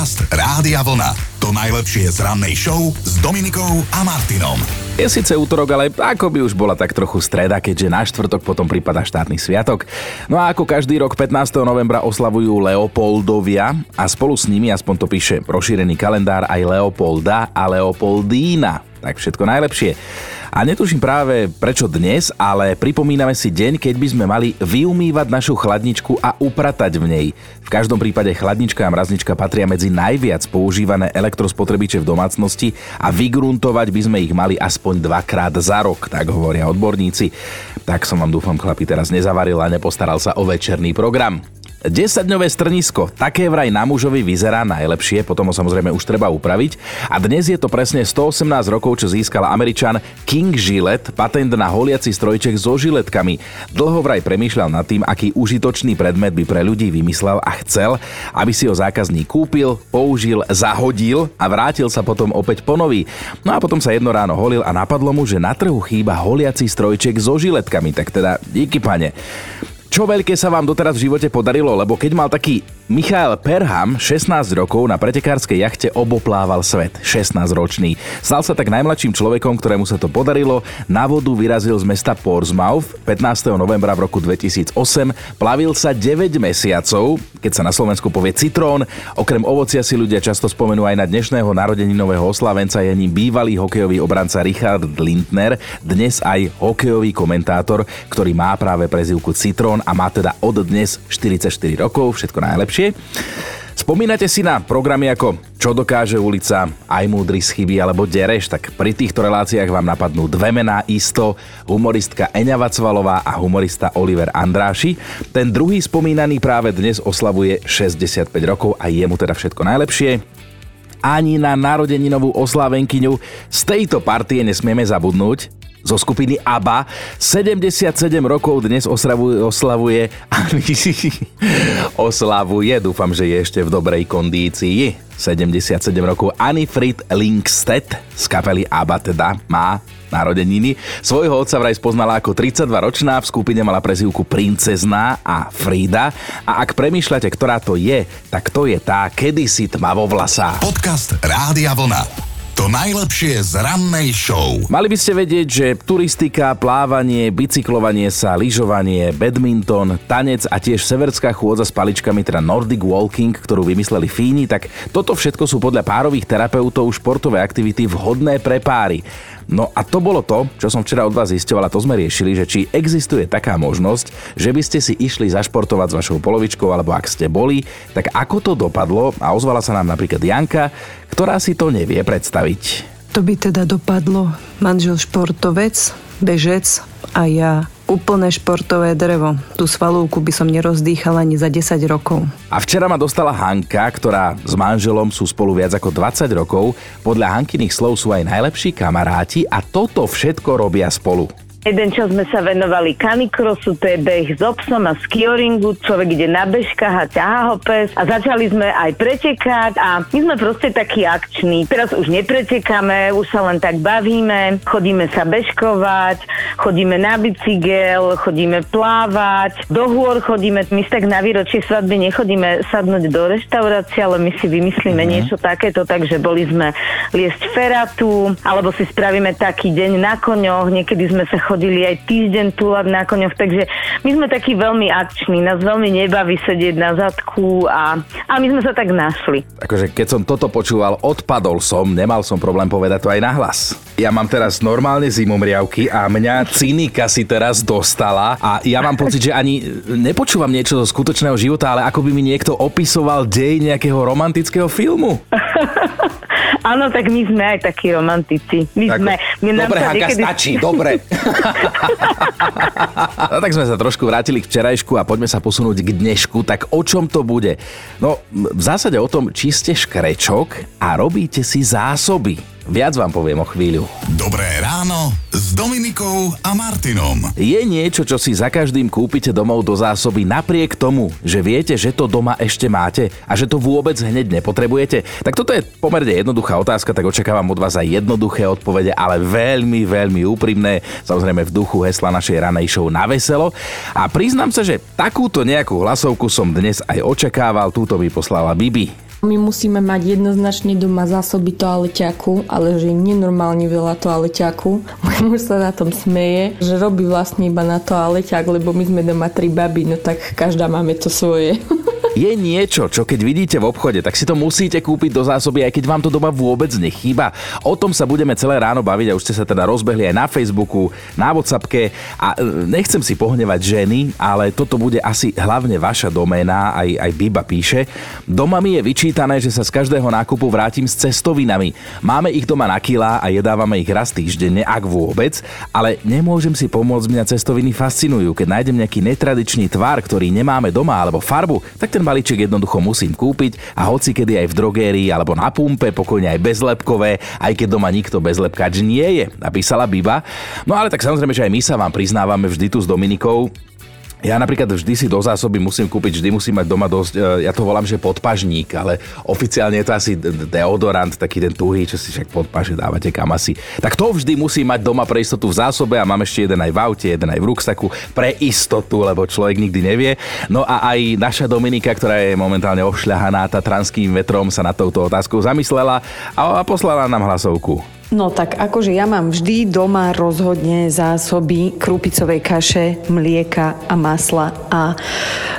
Podcast Rádia Vlna. To najlepšie z rannej show s Dominikou a Martinom. Je síce útorok, ale ako by už bola tak trochu streda, keďže na štvrtok potom prípada štátny sviatok. No a ako každý rok 15. novembra oslavujú Leopoldovia a spolu s nimi, aspoň to píše rozšírený kalendár, aj Leopolda a Leopoldína. Tak všetko najlepšie. A netuším práve prečo dnes, ale pripomíname si deň, keď by sme mali vyumývať našu chladničku a upratať v nej. V každom prípade chladnička a mraznička patria medzi najviac používané elektrospotrebiče v domácnosti a vygruntovať by sme ich mali aspoň dvakrát za rok, tak hovoria odborníci. Tak som vám dúfam, chlapi, teraz nezavaril a nepostaral sa o večerný program. 10-dňové strnisko, také vraj na mužovi vyzerá najlepšie, potom ho samozrejme už treba upraviť. A dnes je to presne 118 rokov, čo získal Američan King Gillette, patent na holiaci strojček so žiletkami. Dlho vraj premýšľal nad tým, aký užitočný predmet by pre ľudí vymyslel a chcel, aby si ho zákazník kúpil, použil, zahodil a vrátil sa potom opäť po nový. No a potom sa jedno ráno holil a napadlo mu, že na trhu chýba holiaci strojček so žiletkami, tak teda díky pane. Čo veľké sa vám doteraz v živote podarilo, lebo keď mal taký Michael Perham 16 rokov na pretekárskej jachte oboplával svet, 16-ročný. Stal sa tak najmladším človekom, ktorému sa to podarilo. Na vodu vyrazil z mesta Portsmouth 15. novembra v roku 2008. Plavil sa 9 mesiacov, keď sa na Slovensku povie citrón. Okrem ovocia si ľudia často spomenú aj na dnešného narodeninového oslavenca je ním bývalý hokejový obranca Richard Lindner, dnes aj hokejový komentátor, ktorý má práve prezivku Citrón a má teda od dnes 44 rokov, všetko najlepšie. Spomínate si na programy ako Čo dokáže ulica, Aj múdry z chyby alebo Dereš, tak pri týchto reláciách vám napadnú dve mená isto, humoristka Eňa Vacvalová a humorista Oliver Andráši. Ten druhý spomínaný práve dnes oslavuje 65 rokov a jemu teda všetko najlepšie. Ani na narodeninovú oslávenkyňu z tejto partie nesmieme zabudnúť zo skupiny ABBA. 77 rokov dnes oslavuje, oslavuje, oslavuje, dúfam, že je ešte v dobrej kondícii. 77 rokov Anifrid Linkstedt z kapely ABBA teda má narodeniny. Svojho otca vraj spoznala ako 32-ročná, v skupine mala prezivku Princezná a Frida. A ak premýšľate, ktorá to je, tak to je tá kedysi tmavo vlasá. Podcast Rádia Vlna. To najlepšie z rannej show. Mali by ste vedieť, že turistika, plávanie, bicyklovanie sa, lyžovanie, badminton, tanec a tiež severská chôdza s paličkami, teda Nordic Walking, ktorú vymysleli Fíni, tak toto všetko sú podľa párových terapeutov športové aktivity vhodné pre páry. No a to bolo to, čo som včera od vás zisťoval a to sme riešili, že či existuje taká možnosť, že by ste si išli zašportovať s vašou polovičkou alebo ak ste boli, tak ako to dopadlo a ozvala sa nám napríklad Janka, ktorá si to nevie predstaviť. To by teda dopadlo manžel športovec, bežec a ja úplné športové drevo. Tú svalúku by som nerozdýchala ani za 10 rokov. A včera ma dostala Hanka, ktorá s manželom sú spolu viac ako 20 rokov. Podľa Hankyných slov sú aj najlepší kamaráti a toto všetko robia spolu. Jeden čas sme sa venovali kanikrosu, to je beh s obsom a skioringu, človek ide na bežkách a ťahá ho pes a začali sme aj pretekať a my sme proste takí akční. Teraz už nepretekáme, už sa len tak bavíme, chodíme sa bežkovať, chodíme na bicykel, chodíme plávať, do hôr chodíme, my tak na výročie svadby nechodíme sadnúť do reštaurácie, ale my si vymyslíme uh-huh. niečo takéto, takže boli sme liesť feratu, alebo si spravíme taký deň na koňoch, niekedy sme sa chodili aj týždeň túlať na koňoch, takže my sme takí veľmi akční, nás veľmi nebaví sedieť na zadku a, a my sme sa tak našli. Akože keď som toto počúval, odpadol som, nemal som problém povedať to aj nahlas. Ja mám teraz normálne zimomriavky a mňa cynika si teraz dostala a ja mám pocit, že ani nepočúvam niečo zo skutočného života, ale ako by mi niekto opisoval dej nejakého romantického filmu. Áno, tak my sme aj takí romantici. My tak, sme. My dobre, Hanka, niekedy... stačí, dobre. no tak sme sa trošku vrátili k včerajšku a poďme sa posunúť k dnešku. Tak o čom to bude? No, v zásade o tom, či ste škrečok a robíte si zásoby. Viac vám poviem o chvíľu. Dobré ráno s Dominikou a Martinom. Je niečo, čo si za každým kúpite domov do zásoby napriek tomu, že viete, že to doma ešte máte a že to vôbec hneď nepotrebujete? Tak toto je pomerne jednoduchá otázka, tak očakávam od vás aj jednoduché odpovede, ale veľmi, veľmi úprimné, samozrejme v duchu hesla našej ranej show na veselo. A priznám sa, že takúto nejakú hlasovku som dnes aj očakával, túto mi poslala Bibi. My musíme mať jednoznačne doma zásoby toaleťaku, ale že nenormálne veľa toaleťaku. Môj muž sa na tom smeje, že robí vlastne iba na toaleťak, lebo my sme doma tri baby, no tak každá máme to svoje. Je niečo, čo keď vidíte v obchode, tak si to musíte kúpiť do zásoby, aj keď vám to doma vôbec nechýba. O tom sa budeme celé ráno baviť a už ste sa teda rozbehli aj na Facebooku, na Whatsappke a e, nechcem si pohnevať ženy, ale toto bude asi hlavne vaša doména, aj, aj Biba píše. Doma mi je vyčítané, že sa z každého nákupu vrátim s cestovinami. Máme ich doma na kilá a jedávame ich raz týždenne, ak vôbec, ale nemôžem si pomôcť, mňa cestoviny fascinujú. Keď nájdem nejaký netradičný tvar, ktorý nemáme doma alebo farbu, tak ten balíček jednoducho musím kúpiť a hoci kedy aj v drogérii alebo na pumpe, pokojne aj bezlepkové, aj keď doma nikto bezlepkač nie je, napísala Biba. No ale tak samozrejme, že aj my sa vám priznávame vždy tu s Dominikou, ja napríklad vždy si do zásoby musím kúpiť, vždy musím mať doma dosť, e, ja to volám, že podpažník, ale oficiálne je to asi deodorant, taký ten tuhý, čo si však podpaže dávate kam asi. Tak to vždy musím mať doma pre istotu v zásobe a mám ešte jeden aj v aute, jeden aj v ruksaku pre istotu, lebo človek nikdy nevie. No a aj naša Dominika, ktorá je momentálne obšľahaná tatranským vetrom, sa na touto otázkou zamyslela a poslala nám hlasovku. No tak akože ja mám vždy doma rozhodne zásoby krupicovej kaše, mlieka a masla a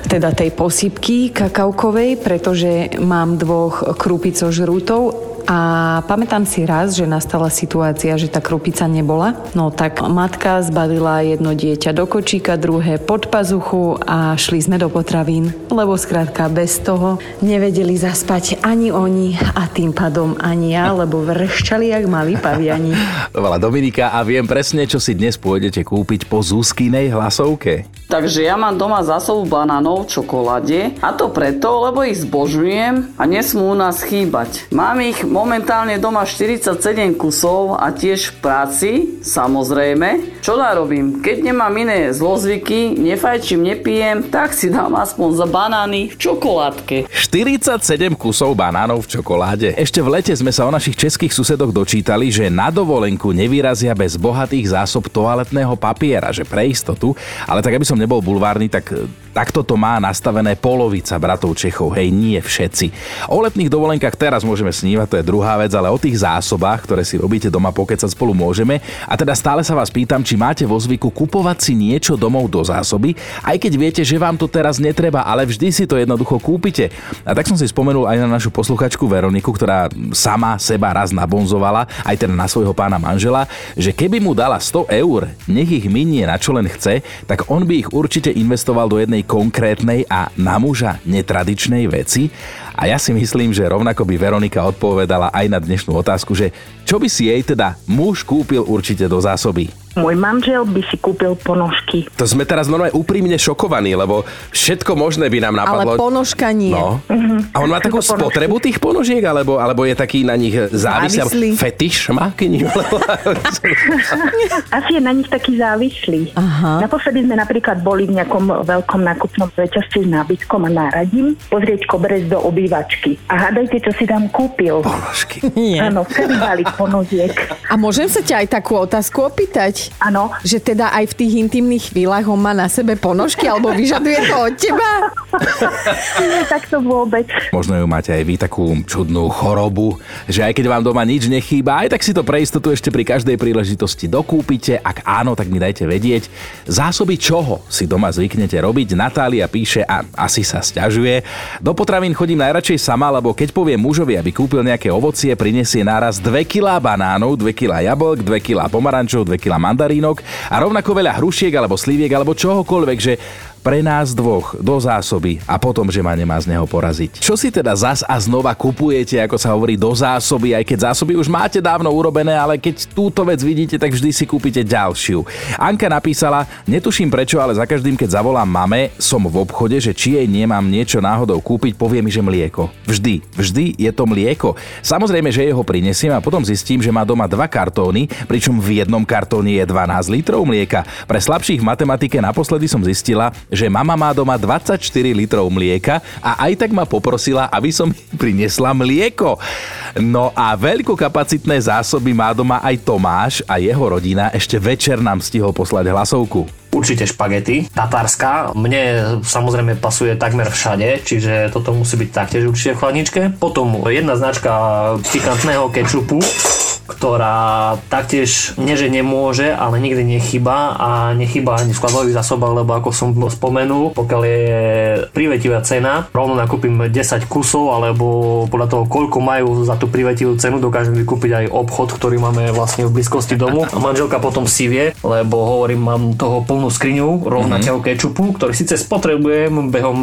teda tej posypky kakaukovej, pretože mám dvoch krupicožrútov a pamätám si raz, že nastala situácia, že tá krupica nebola. No tak matka zbalila jedno dieťa do kočíka, druhé pod pazuchu a šli sme do potravín. Lebo skrátka bez toho nevedeli zaspať ani oni a tým pádom ani ja, lebo vrščali jak malí paviani. To bola Dominika a viem presne, čo si dnes pôjdete kúpiť po Zúskinej hlasovke. Takže ja mám doma zásobu banánov v čokoláde a to preto, lebo ich zbožujem a nesmú u nás chýbať. Mám ich momentálne doma 47 kusov a tiež v práci, samozrejme. Čo narobím? Keď nemám iné zlozvyky, nefajčím, nepijem, tak si dám aspoň za banány v čokoládke. 47 kusov banánov v čokoláde. Ešte v lete sme sa o našich českých susedoch dočítali, že na dovolenku nevyrazia bez bohatých zásob toaletného papiera, že pre istotu. Ale tak aby som nebol bulvárny, tak Takto to má nastavené polovica bratov Čechov, hej, nie všetci. O letných dovolenkách teraz môžeme snívať, to je druhá vec, ale o tých zásobách, ktoré si robíte doma pokecať spolu môžeme. A teda stále sa vás pýtam, či máte vo zvyku kupovať si niečo domov do zásoby, aj keď viete, že vám to teraz netreba, ale vždy si to jednoducho kúpite. A tak som si spomenul aj na našu posluchačku Veroniku, ktorá sama seba raz nabonzovala, aj teda na svojho pána manžela, že keby mu dala 100 eur, nech ich minie na čo len chce, tak on by ich určite investoval do jednej konkrétnej a na muža netradičnej veci. A ja si myslím, že rovnako by Veronika odpovedala aj na dnešnú otázku, že čo by si jej teda muž kúpil určite do zásoby. Môj manžel by si kúpil ponožky. To sme teraz normálne úprimne šokovaní, lebo všetko možné by nám napadlo. Ale ponožka nie. No. Uh-huh. A on má takú spotrebu tých ponožiek, alebo, alebo je taký na nich závislý? Fetiš má k ním? Asi je na nich taký závislý. Aha. Naposledy sme napríklad boli v nejakom veľkom nákupnom reťazci s nábytkom a náradím pozrieť koberec do obývačky. A hádajte, čo si tam kúpil. Ponožky. Áno, celý balík ponožiek. A môžem sa ťa aj takú otázku opýtať? Áno. Že teda aj v tých intimných chvíľach on má na sebe ponožky, alebo vyžaduje to od teba? Nie, tak to vôbec. Možno ju máte aj vy takú čudnú chorobu, že aj keď vám doma nič nechýba, aj tak si to pre istotu ešte pri každej príležitosti dokúpite. Ak áno, tak mi dajte vedieť. Zásoby čoho si doma zvyknete robiť? Natália píše a asi sa stiažuje. Do potravín chodím najradšej sama, lebo keď poviem mužovi, aby kúpil nejaké ovocie, prinesie náraz 2 kg banánov, 2 kg jablk, 2 kg pomarančov, 2 kg mandarínok a rovnako veľa hrušiek alebo sliviek alebo čohokoľvek, že pre nás dvoch do zásoby a potom, že ma nemá z neho poraziť. Čo si teda zas a znova kupujete, ako sa hovorí, do zásoby, aj keď zásoby už máte dávno urobené, ale keď túto vec vidíte, tak vždy si kúpite ďalšiu. Anka napísala, netuším prečo, ale za každým, keď zavolám mame, som v obchode, že či jej nemám niečo náhodou kúpiť, povie mi, že mlieko. Vždy, vždy je to mlieko. Samozrejme, že jeho prinesiem a potom zistím, že má doma dva kartóny, pričom v jednom kartóne je 12 litrov mlieka. Pre slabších v matematike naposledy som zistila, že mama má doma 24 litrov mlieka a aj tak ma poprosila, aby som priniesla mlieko. No a veľkokapacitné zásoby má doma aj Tomáš a jeho rodina ešte večer nám stihol poslať hlasovku. Určite špagety. Tatárska, mne samozrejme pasuje takmer všade, čiže toto musí byť taktiež určite v chladničke. Potom jedna značka pikantného kečupu, ktorá taktiež nie, že nemôže, ale nikdy nechyba a nechyba ani v skladových zásobách, lebo ako som spomenul, pokiaľ je privetivá cena, rovno nakúpim 10 kusov, alebo podľa toho, koľko majú za tú privetivú cenu, dokážem vykúpiť aj obchod, ktorý máme vlastne v blízkosti domu. A manželka potom si vie, lebo hovorím, mám toho plnú skriňu rovnakého mm-hmm. kečupu, ktorý síce spotrebujem behom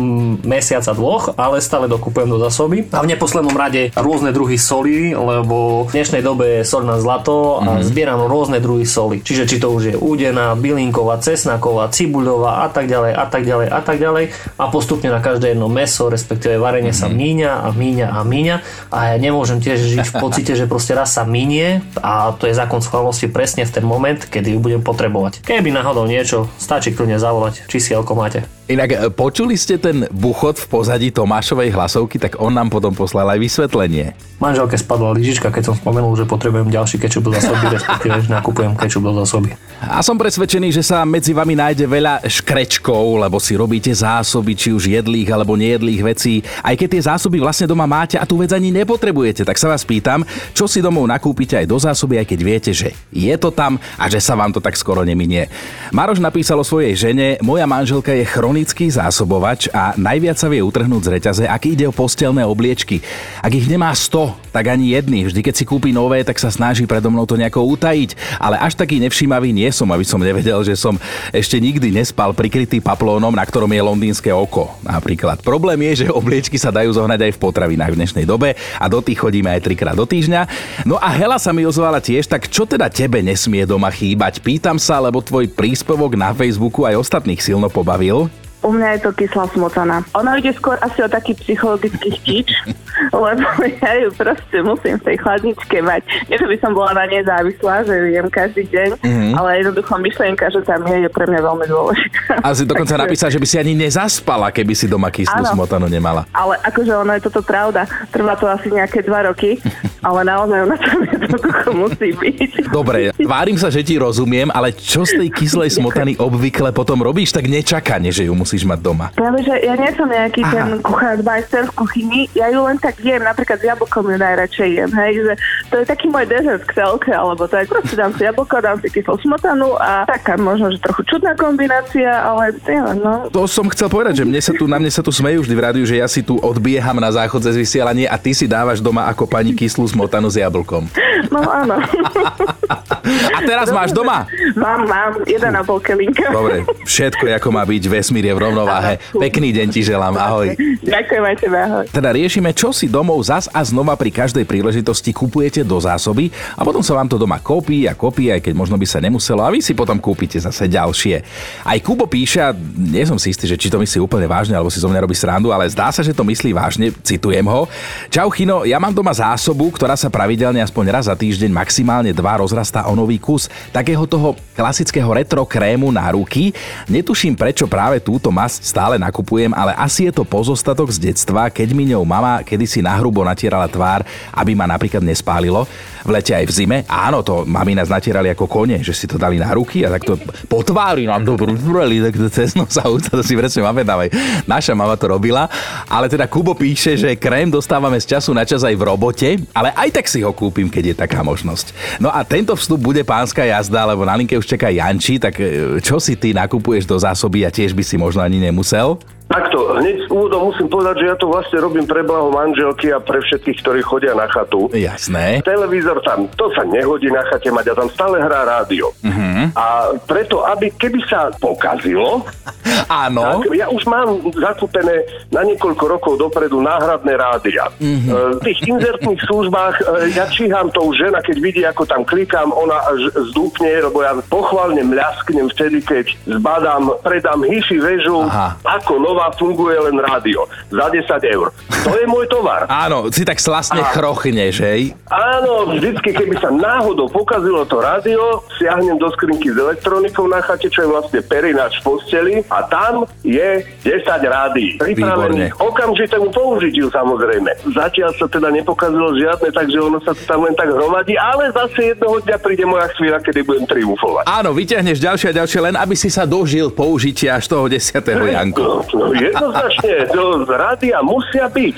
mesiaca dvoch, ale stále dokupujem do zásoby. A v neposlednom rade rôzne druhy soli, lebo v dnešnej dobe je sol na zlato a mm-hmm. zbieram rôzne druhy soli. Čiže či to už je údená, bylinková, cesnaková, cibuľová a tak ďalej a tak ďalej a tak ďalej a postupne na každé jedno meso, respektíve varenie mm-hmm. sa mhm. míňa a míňa a míňa a ja nemôžem tiež žiť v pocite, že proste raz sa minie a to je zákon schválnosti presne v ten moment, kedy ju budem potrebovať. Keby náhodou niečo, stačí kľudne zavolať, či si máte. Inak e, počuli ste ten buchod v pozadí Tomášovej hlasovky, tak on nám potom poslal aj vysvetlenie. Manželke spadla lyžička, keď som spomenul, že potrebujem ďalší kečup do zásoby, respektíve, že nakupujem kečup do zásoby. A som presvedčený, že sa medzi vami nájde veľa škrečkov, lebo si robíte zásoby, či už jedlých alebo nejedlých vecí. Aj keď tie zásoby vlastne doma máte a tú vec ani nepotrebujete, tak sa vás pýtam, čo si domov nakúpite aj do zásoby, aj keď viete, že je to tam a že sa vám to tak skoro neminie. Maroš napísal o svojej žene, moja manželka je chronický chronický zásobovač a najviac sa vie utrhnúť z reťaze, ak ide o postelné obliečky. Ak ich nemá 100, tak ani jedný. Vždy, keď si kúpi nové, tak sa snaží predo mnou to nejako utajiť. Ale až taký nevšímavý nie som, aby som nevedel, že som ešte nikdy nespal prikrytý paplónom, na ktorom je londýnske oko. Napríklad. Problém je, že obliečky sa dajú zohnať aj v potravinách v dnešnej dobe a do tých chodíme aj trikrát do týždňa. No a Hela sa mi ozvala tiež, tak čo teda tebe nesmie doma chýbať? Pýtam sa, lebo tvoj príspevok na Facebooku aj ostatných silno pobavil. U mňa je to kyslá smotana. Ono ide skôr asi o taký psychologický chtič, lebo ja ju proste musím v tej chladničke mať. Nie, že by som bola na nej závislá, že ju jem každý deň, mm-hmm. ale jednoducho myšlienka, že tam je, je pre mňa veľmi dôležitá. A si dokonca Takže... napísala, že by si ani nezaspala, keby si doma kyslú ano, smotanu nemala. Ale akože ono je toto pravda. Trvá to asi nejaké dva roky, ale naozaj ona tam jednoducho musí byť. Dobre, várim sa, že ti rozumiem, ale čo z tej kyslej smotany obvykle potom robíš tak nečakane, že ju musíš musíš mať doma? Práve, že ja nie som nejaký Aha. ten kuchár majster v kuchyni, ja ju len tak jem, napríklad s jablkom ju najradšej jem, hej, že to je taký môj dezert k telke, alebo tak proste dám si jablko, dám si kyslú smotanu a taká možno, že trochu čudná kombinácia, ale neviem, no. To som chcel povedať, že mne sa tu, na mne sa tu smejú vždy v rádiu, že ja si tu odbieham na záchod cez vysielanie a ty si dávaš doma ako pani kyslú smotanu s jablkom. No áno. A teraz máš doma? Mám, mám, 1,5 kelinka. Dobre, všetko ako má byť, vesmír je v rovnováhe. Pekný deň ti želám, ahoj. Ďakujem aj tebe, ahoj. Teda riešime, čo si domov zas a znova pri každej príležitosti kupujete do zásoby a potom sa vám to doma kopí a kopí, aj keď možno by sa nemuselo a vy si potom kúpite zase ďalšie. Aj Kubo píše, a nie som si istý, že či to myslí úplne vážne, alebo si zo mňa robí srandu, ale zdá sa, že to myslí vážne, citujem ho. Čau Chino, ja mám doma zásobu, ktorá sa pravidelne aspoň raz za týždeň maximálne dva rozrastá o nový kus takého toho klasického retro krému na ruky. Netuším prečo práve túto masť stále nakupujem, ale asi je to pozostatok z detstva, keď mi ňou mama kedysi nahrubo natierala tvár, aby ma napríklad nespálilo. V lete aj v zime. Áno, to mami nás natierali ako kone, že si to dali na ruky a takto po tvári nám to brúreli, tak to cez nos to si presne máme dávaj. Naša mama to robila, ale teda Kubo píše, že krém dostávame z času na čas aj v robote, ale aj tak si ho kúpim, keď je taká možnosť. No a tento vstup bude pánska jazda, lebo na linke už čaká Janči, tak e, čo si ty nakupuješ do zásoby a tiež by si možno ani nemusel? Takto, hneď úvodom musím povedať, že ja to vlastne robím pre blaho manželky a pre všetkých, ktorí chodia na chatu. Jasné. Televízor tam, to sa nehodí na chate mať a tam stále hrá rádio. Uh-huh. A preto, aby keby sa pokazilo, Áno. Tak ja už mám zakúpené na niekoľko rokov dopredu náhradné rádia. Uh-huh. V tých inzertných službách e, ja číham tou žena, keď vidí, ako tam klikám, ona až zdúpne, lebo ja pochválne mľasknem vtedy, keď zbadám, predám hifi väžu, Aha. ako nové doma funguje len rádio. Za 10 eur. To je môj tovar. Áno, si tak slastne A- chrochneš, hej? Áno, vždycky, keby sa náhodou pokazilo to rádio, siahnem do skrinky s elektronikou na chate, čo je vlastne perinač v posteli a tam je 10 rádií. Pripravených okamžitému použitiu samozrejme. Zatiaľ sa teda nepokazilo žiadne, takže ono sa tam len tak hromadí, ale zase jednoho dňa príde moja chvíľa, kedy budem triumfovať. Áno, vyťahneš ďalšie a ďalšie, len aby si sa dožil použitia až toho 10. Janku. No, no, jednoznačne, to z rádia musia byť.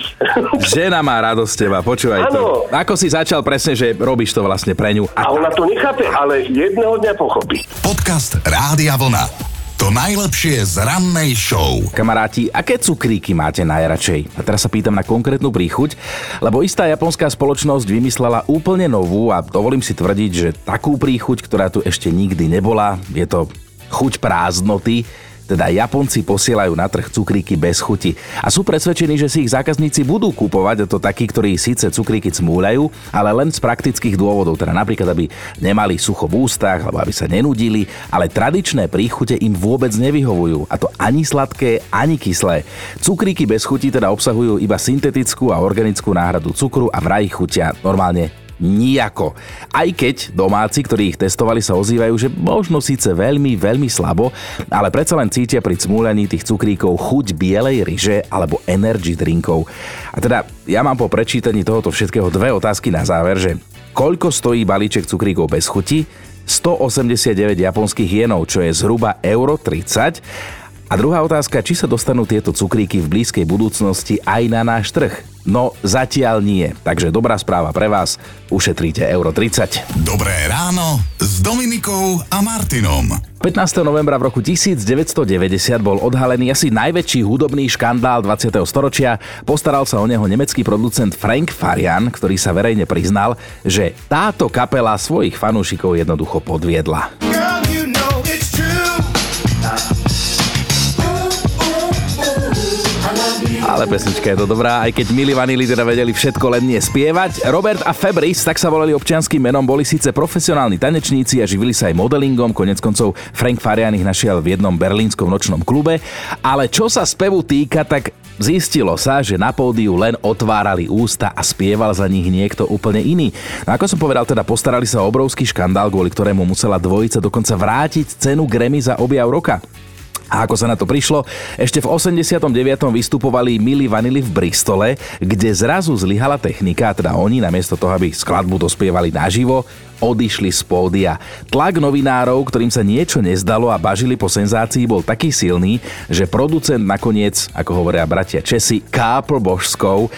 Žena má radosť teba, počúvaj to. Ako si začal presne, že robíš to vlastne pre ňu. A ona to nechápe, ale jedného dňa pochopí. Podcast Rádia Vlna. To najlepšie z rannej show. Kamaráti, aké cukríky máte najradšej? A teraz sa pýtam na konkrétnu príchuť, lebo istá japonská spoločnosť vymyslela úplne novú a dovolím si tvrdiť, že takú príchuť, ktorá tu ešte nikdy nebola, je to chuť prázdnoty, teda Japonci posielajú na trh cukríky bez chuti. A sú presvedčení, že si ich zákazníci budú kúpovať, a to takí, ktorí síce cukríky cmúľajú, ale len z praktických dôvodov, teda napríklad, aby nemali sucho v ústach, alebo aby sa nenudili, ale tradičné príchute im vôbec nevyhovujú. A to ani sladké, ani kyslé. Cukríky bez chuti teda obsahujú iba syntetickú a organickú náhradu cukru a vraj chutia normálne nijako. Aj keď domáci, ktorí ich testovali, sa ozývajú, že možno síce veľmi, veľmi slabo, ale predsa len cítia pri cmúľaní tých cukríkov chuť bielej ryže alebo energy drinkov. A teda ja mám po prečítaní tohoto všetkého dve otázky na záver, že koľko stojí balíček cukríkov bez chuti? 189 japonských jenov, čo je zhruba euro 30. A druhá otázka, či sa dostanú tieto cukríky v blízkej budúcnosti aj na náš trh? No zatiaľ nie. Takže dobrá správa pre vás, ušetríte euro 30. Dobré ráno s Dominikou a Martinom. 15. novembra v roku 1990 bol odhalený asi najväčší hudobný škandál 20. storočia. Postaral sa o neho nemecký producent Frank Farian, ktorý sa verejne priznal, že táto kapela svojich fanúšikov jednoducho podviedla. Ale pesnička je to dobrá, aj keď Milli Vanilli teda vedeli všetko len nie spievať. Robert a Fabris, tak sa volali občianským menom, boli síce profesionálni tanečníci a živili sa aj modelingom, konec koncov Frank Farian ich našiel v jednom berlínskom nočnom klube, ale čo sa spevu týka, tak Zistilo sa, že na pódiu len otvárali ústa a spieval za nich niekto úplne iný. No ako som povedal, teda postarali sa o obrovský škandál, kvôli ktorému musela dvojica dokonca vrátiť cenu Grammy za objav roka. A ako sa na to prišlo? Ešte v 89. vystupovali Milli Vanilli v Bristole, kde zrazu zlyhala technika, teda oni namiesto toho, aby skladbu dospievali naživo, odišli z pódia. Tlak novinárov, ktorým sa niečo nezdalo a bažili po senzácii, bol taký silný, že producent nakoniec, ako hovoria bratia Česi, kápl božskou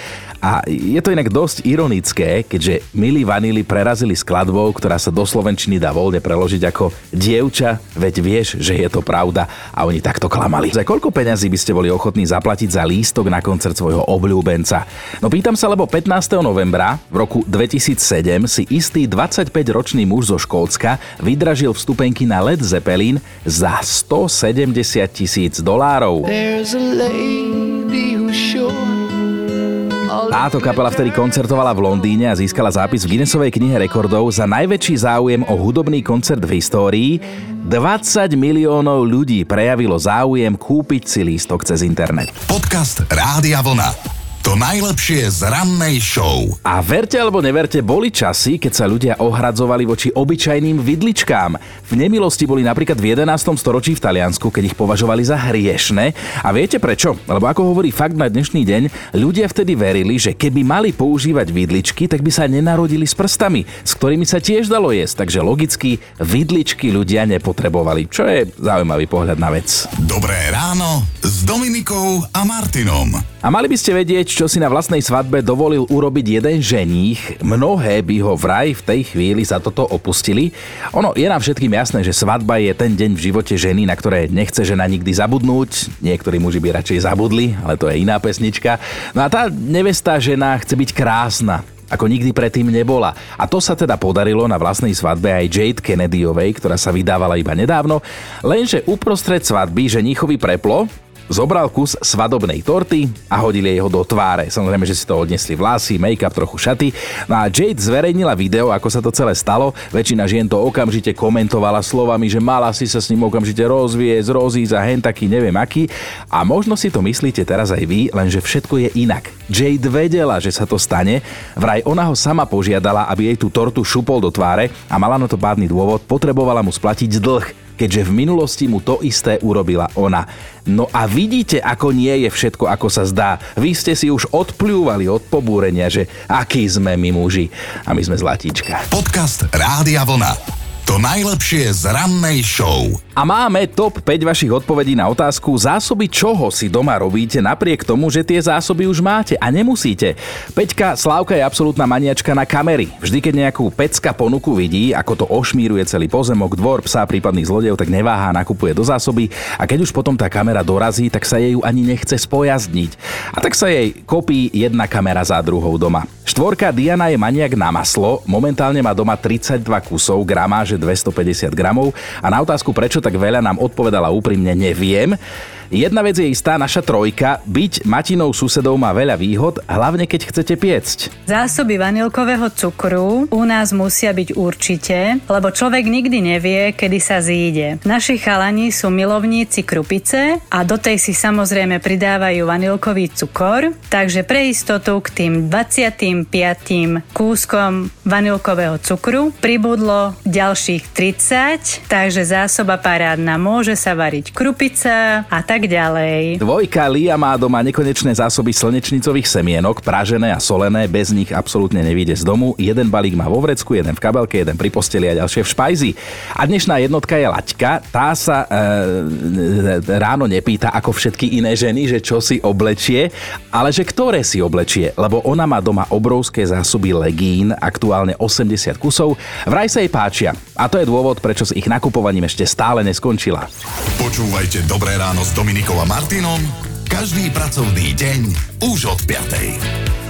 a je to inak dosť ironické, keďže Milli Vanilli prerazili skladbou, ktorá sa do Slovenčiny dá voľne preložiť ako dievča, veď vieš, že je to pravda a oni takto klamali. Za koľko peňazí by ste boli ochotní zaplatiť za lístok na koncert svojho obľúbenca? No pýtam sa, lebo 15. novembra v roku 2007 si istý 25-ročný muž zo Škótska vydražil vstupenky na Led Zeppelin za 170 tisíc dolárov. There's a lady Táto kapela vtedy koncertovala v Londýne a získala zápis v Guinnessovej knihe rekordov za najväčší záujem o hudobný koncert v histórii. 20 miliónov ľudí prejavilo záujem kúpiť si lístok cez internet. Podcast Rádia Vlna. To najlepšie z rannej show. A verte alebo neverte, boli časy, keď sa ľudia ohradzovali voči obyčajným vidličkám. V nemilosti boli napríklad v 11. storočí v Taliansku, keď ich považovali za hriešne. A viete prečo? Lebo ako hovorí fakt na dnešný deň, ľudia vtedy verili, že keby mali používať vidličky, tak by sa nenarodili s prstami, s ktorými sa tiež dalo jesť. Takže logicky vidličky ľudia nepotrebovali, čo je zaujímavý pohľad na vec. Dobré ráno s Dominikou a Martinom. A mali by ste vedieť, čo si na vlastnej svadbe dovolil urobiť jeden ženích. Mnohé by ho vraj v tej chvíli za toto opustili. Ono je nám všetkým jasné, že svadba je ten deň v živote ženy, na ktoré nechce žena nikdy zabudnúť. Niektorí muži by radšej zabudli, ale to je iná pesnička. No a tá nevestá žena chce byť krásna ako nikdy predtým nebola. A to sa teda podarilo na vlastnej svadbe aj Jade Kennedyovej, ktorá sa vydávala iba nedávno, lenže uprostred svadby ženichovi preplo Zobral kus svadobnej torty a hodil jej ho do tváre. Samozrejme, že si to odnesli vlasy, make-up, trochu šaty. No a Jade zverejnila video, ako sa to celé stalo. Väčšina žien to okamžite komentovala slovami, že mala si sa s ním okamžite rozviesť, rozísť a hen taký neviem aký. A možno si to myslíte teraz aj vy, lenže všetko je inak. Jade vedela, že sa to stane, vraj ona ho sama požiadala, aby jej tú tortu šupol do tváre a mala na to pádny dôvod, potrebovala mu splatiť dlh keďže v minulosti mu to isté urobila ona. No a vidíte, ako nie je všetko, ako sa zdá. Vy ste si už odplúvali od pobúrenia, že akí sme my muži. A my sme zlatíčka. Podcast Rádia Vlna. To najlepšie z rannej show. A máme top 5 vašich odpovedí na otázku zásoby čoho si doma robíte napriek tomu, že tie zásoby už máte a nemusíte. Peťka Slávka je absolútna maniačka na kamery. Vždy, keď nejakú pecka ponuku vidí, ako to ošmíruje celý pozemok, dvor, psa, prípadných zlodejov, tak neváha, nakupuje do zásoby a keď už potom tá kamera dorazí, tak sa jej ani nechce spojazdniť. A tak sa jej kopí jedna kamera za druhou doma. Štvorka Diana je maniak na maslo, momentálne má doma 32 kusov, gramáže 250 gramov a na otázku, prečo tak veľa nám odpovedala úprimne neviem. Jedna vec je istá, naša trojka, byť Matinou susedou má veľa výhod, hlavne keď chcete piecť. Zásoby vanilkového cukru u nás musia byť určite, lebo človek nikdy nevie, kedy sa zíde. Naši chalani sú milovníci krupice a do tej si samozrejme pridávajú vanilkový cukor, takže pre istotu k tým 25. kúskom vanilkového cukru pribudlo ďalších 30, takže zásoba parádna môže sa variť krupica a tak tak ďalej. Dvojka Lia má doma nekonečné zásoby slnečnicových semienok, pražené a solené, bez nich absolútne nevíde z domu. Jeden balík má vo vrecku, jeden v kabelke, jeden pri posteli a ďalšie v špajzi. A dnešná jednotka je Laťka. Tá sa e, ráno nepýta ako všetky iné ženy, že čo si oblečie, ale že ktoré si oblečie, lebo ona má doma obrovské zásoby legín, aktuálne 80 kusov. Vraj sa jej páčia. A to je dôvod, prečo s ich nakupovaním ešte stále neskončila. Počúvajte Dobré ráno s Dominikom a Martinom každý pracovný deň už od 5.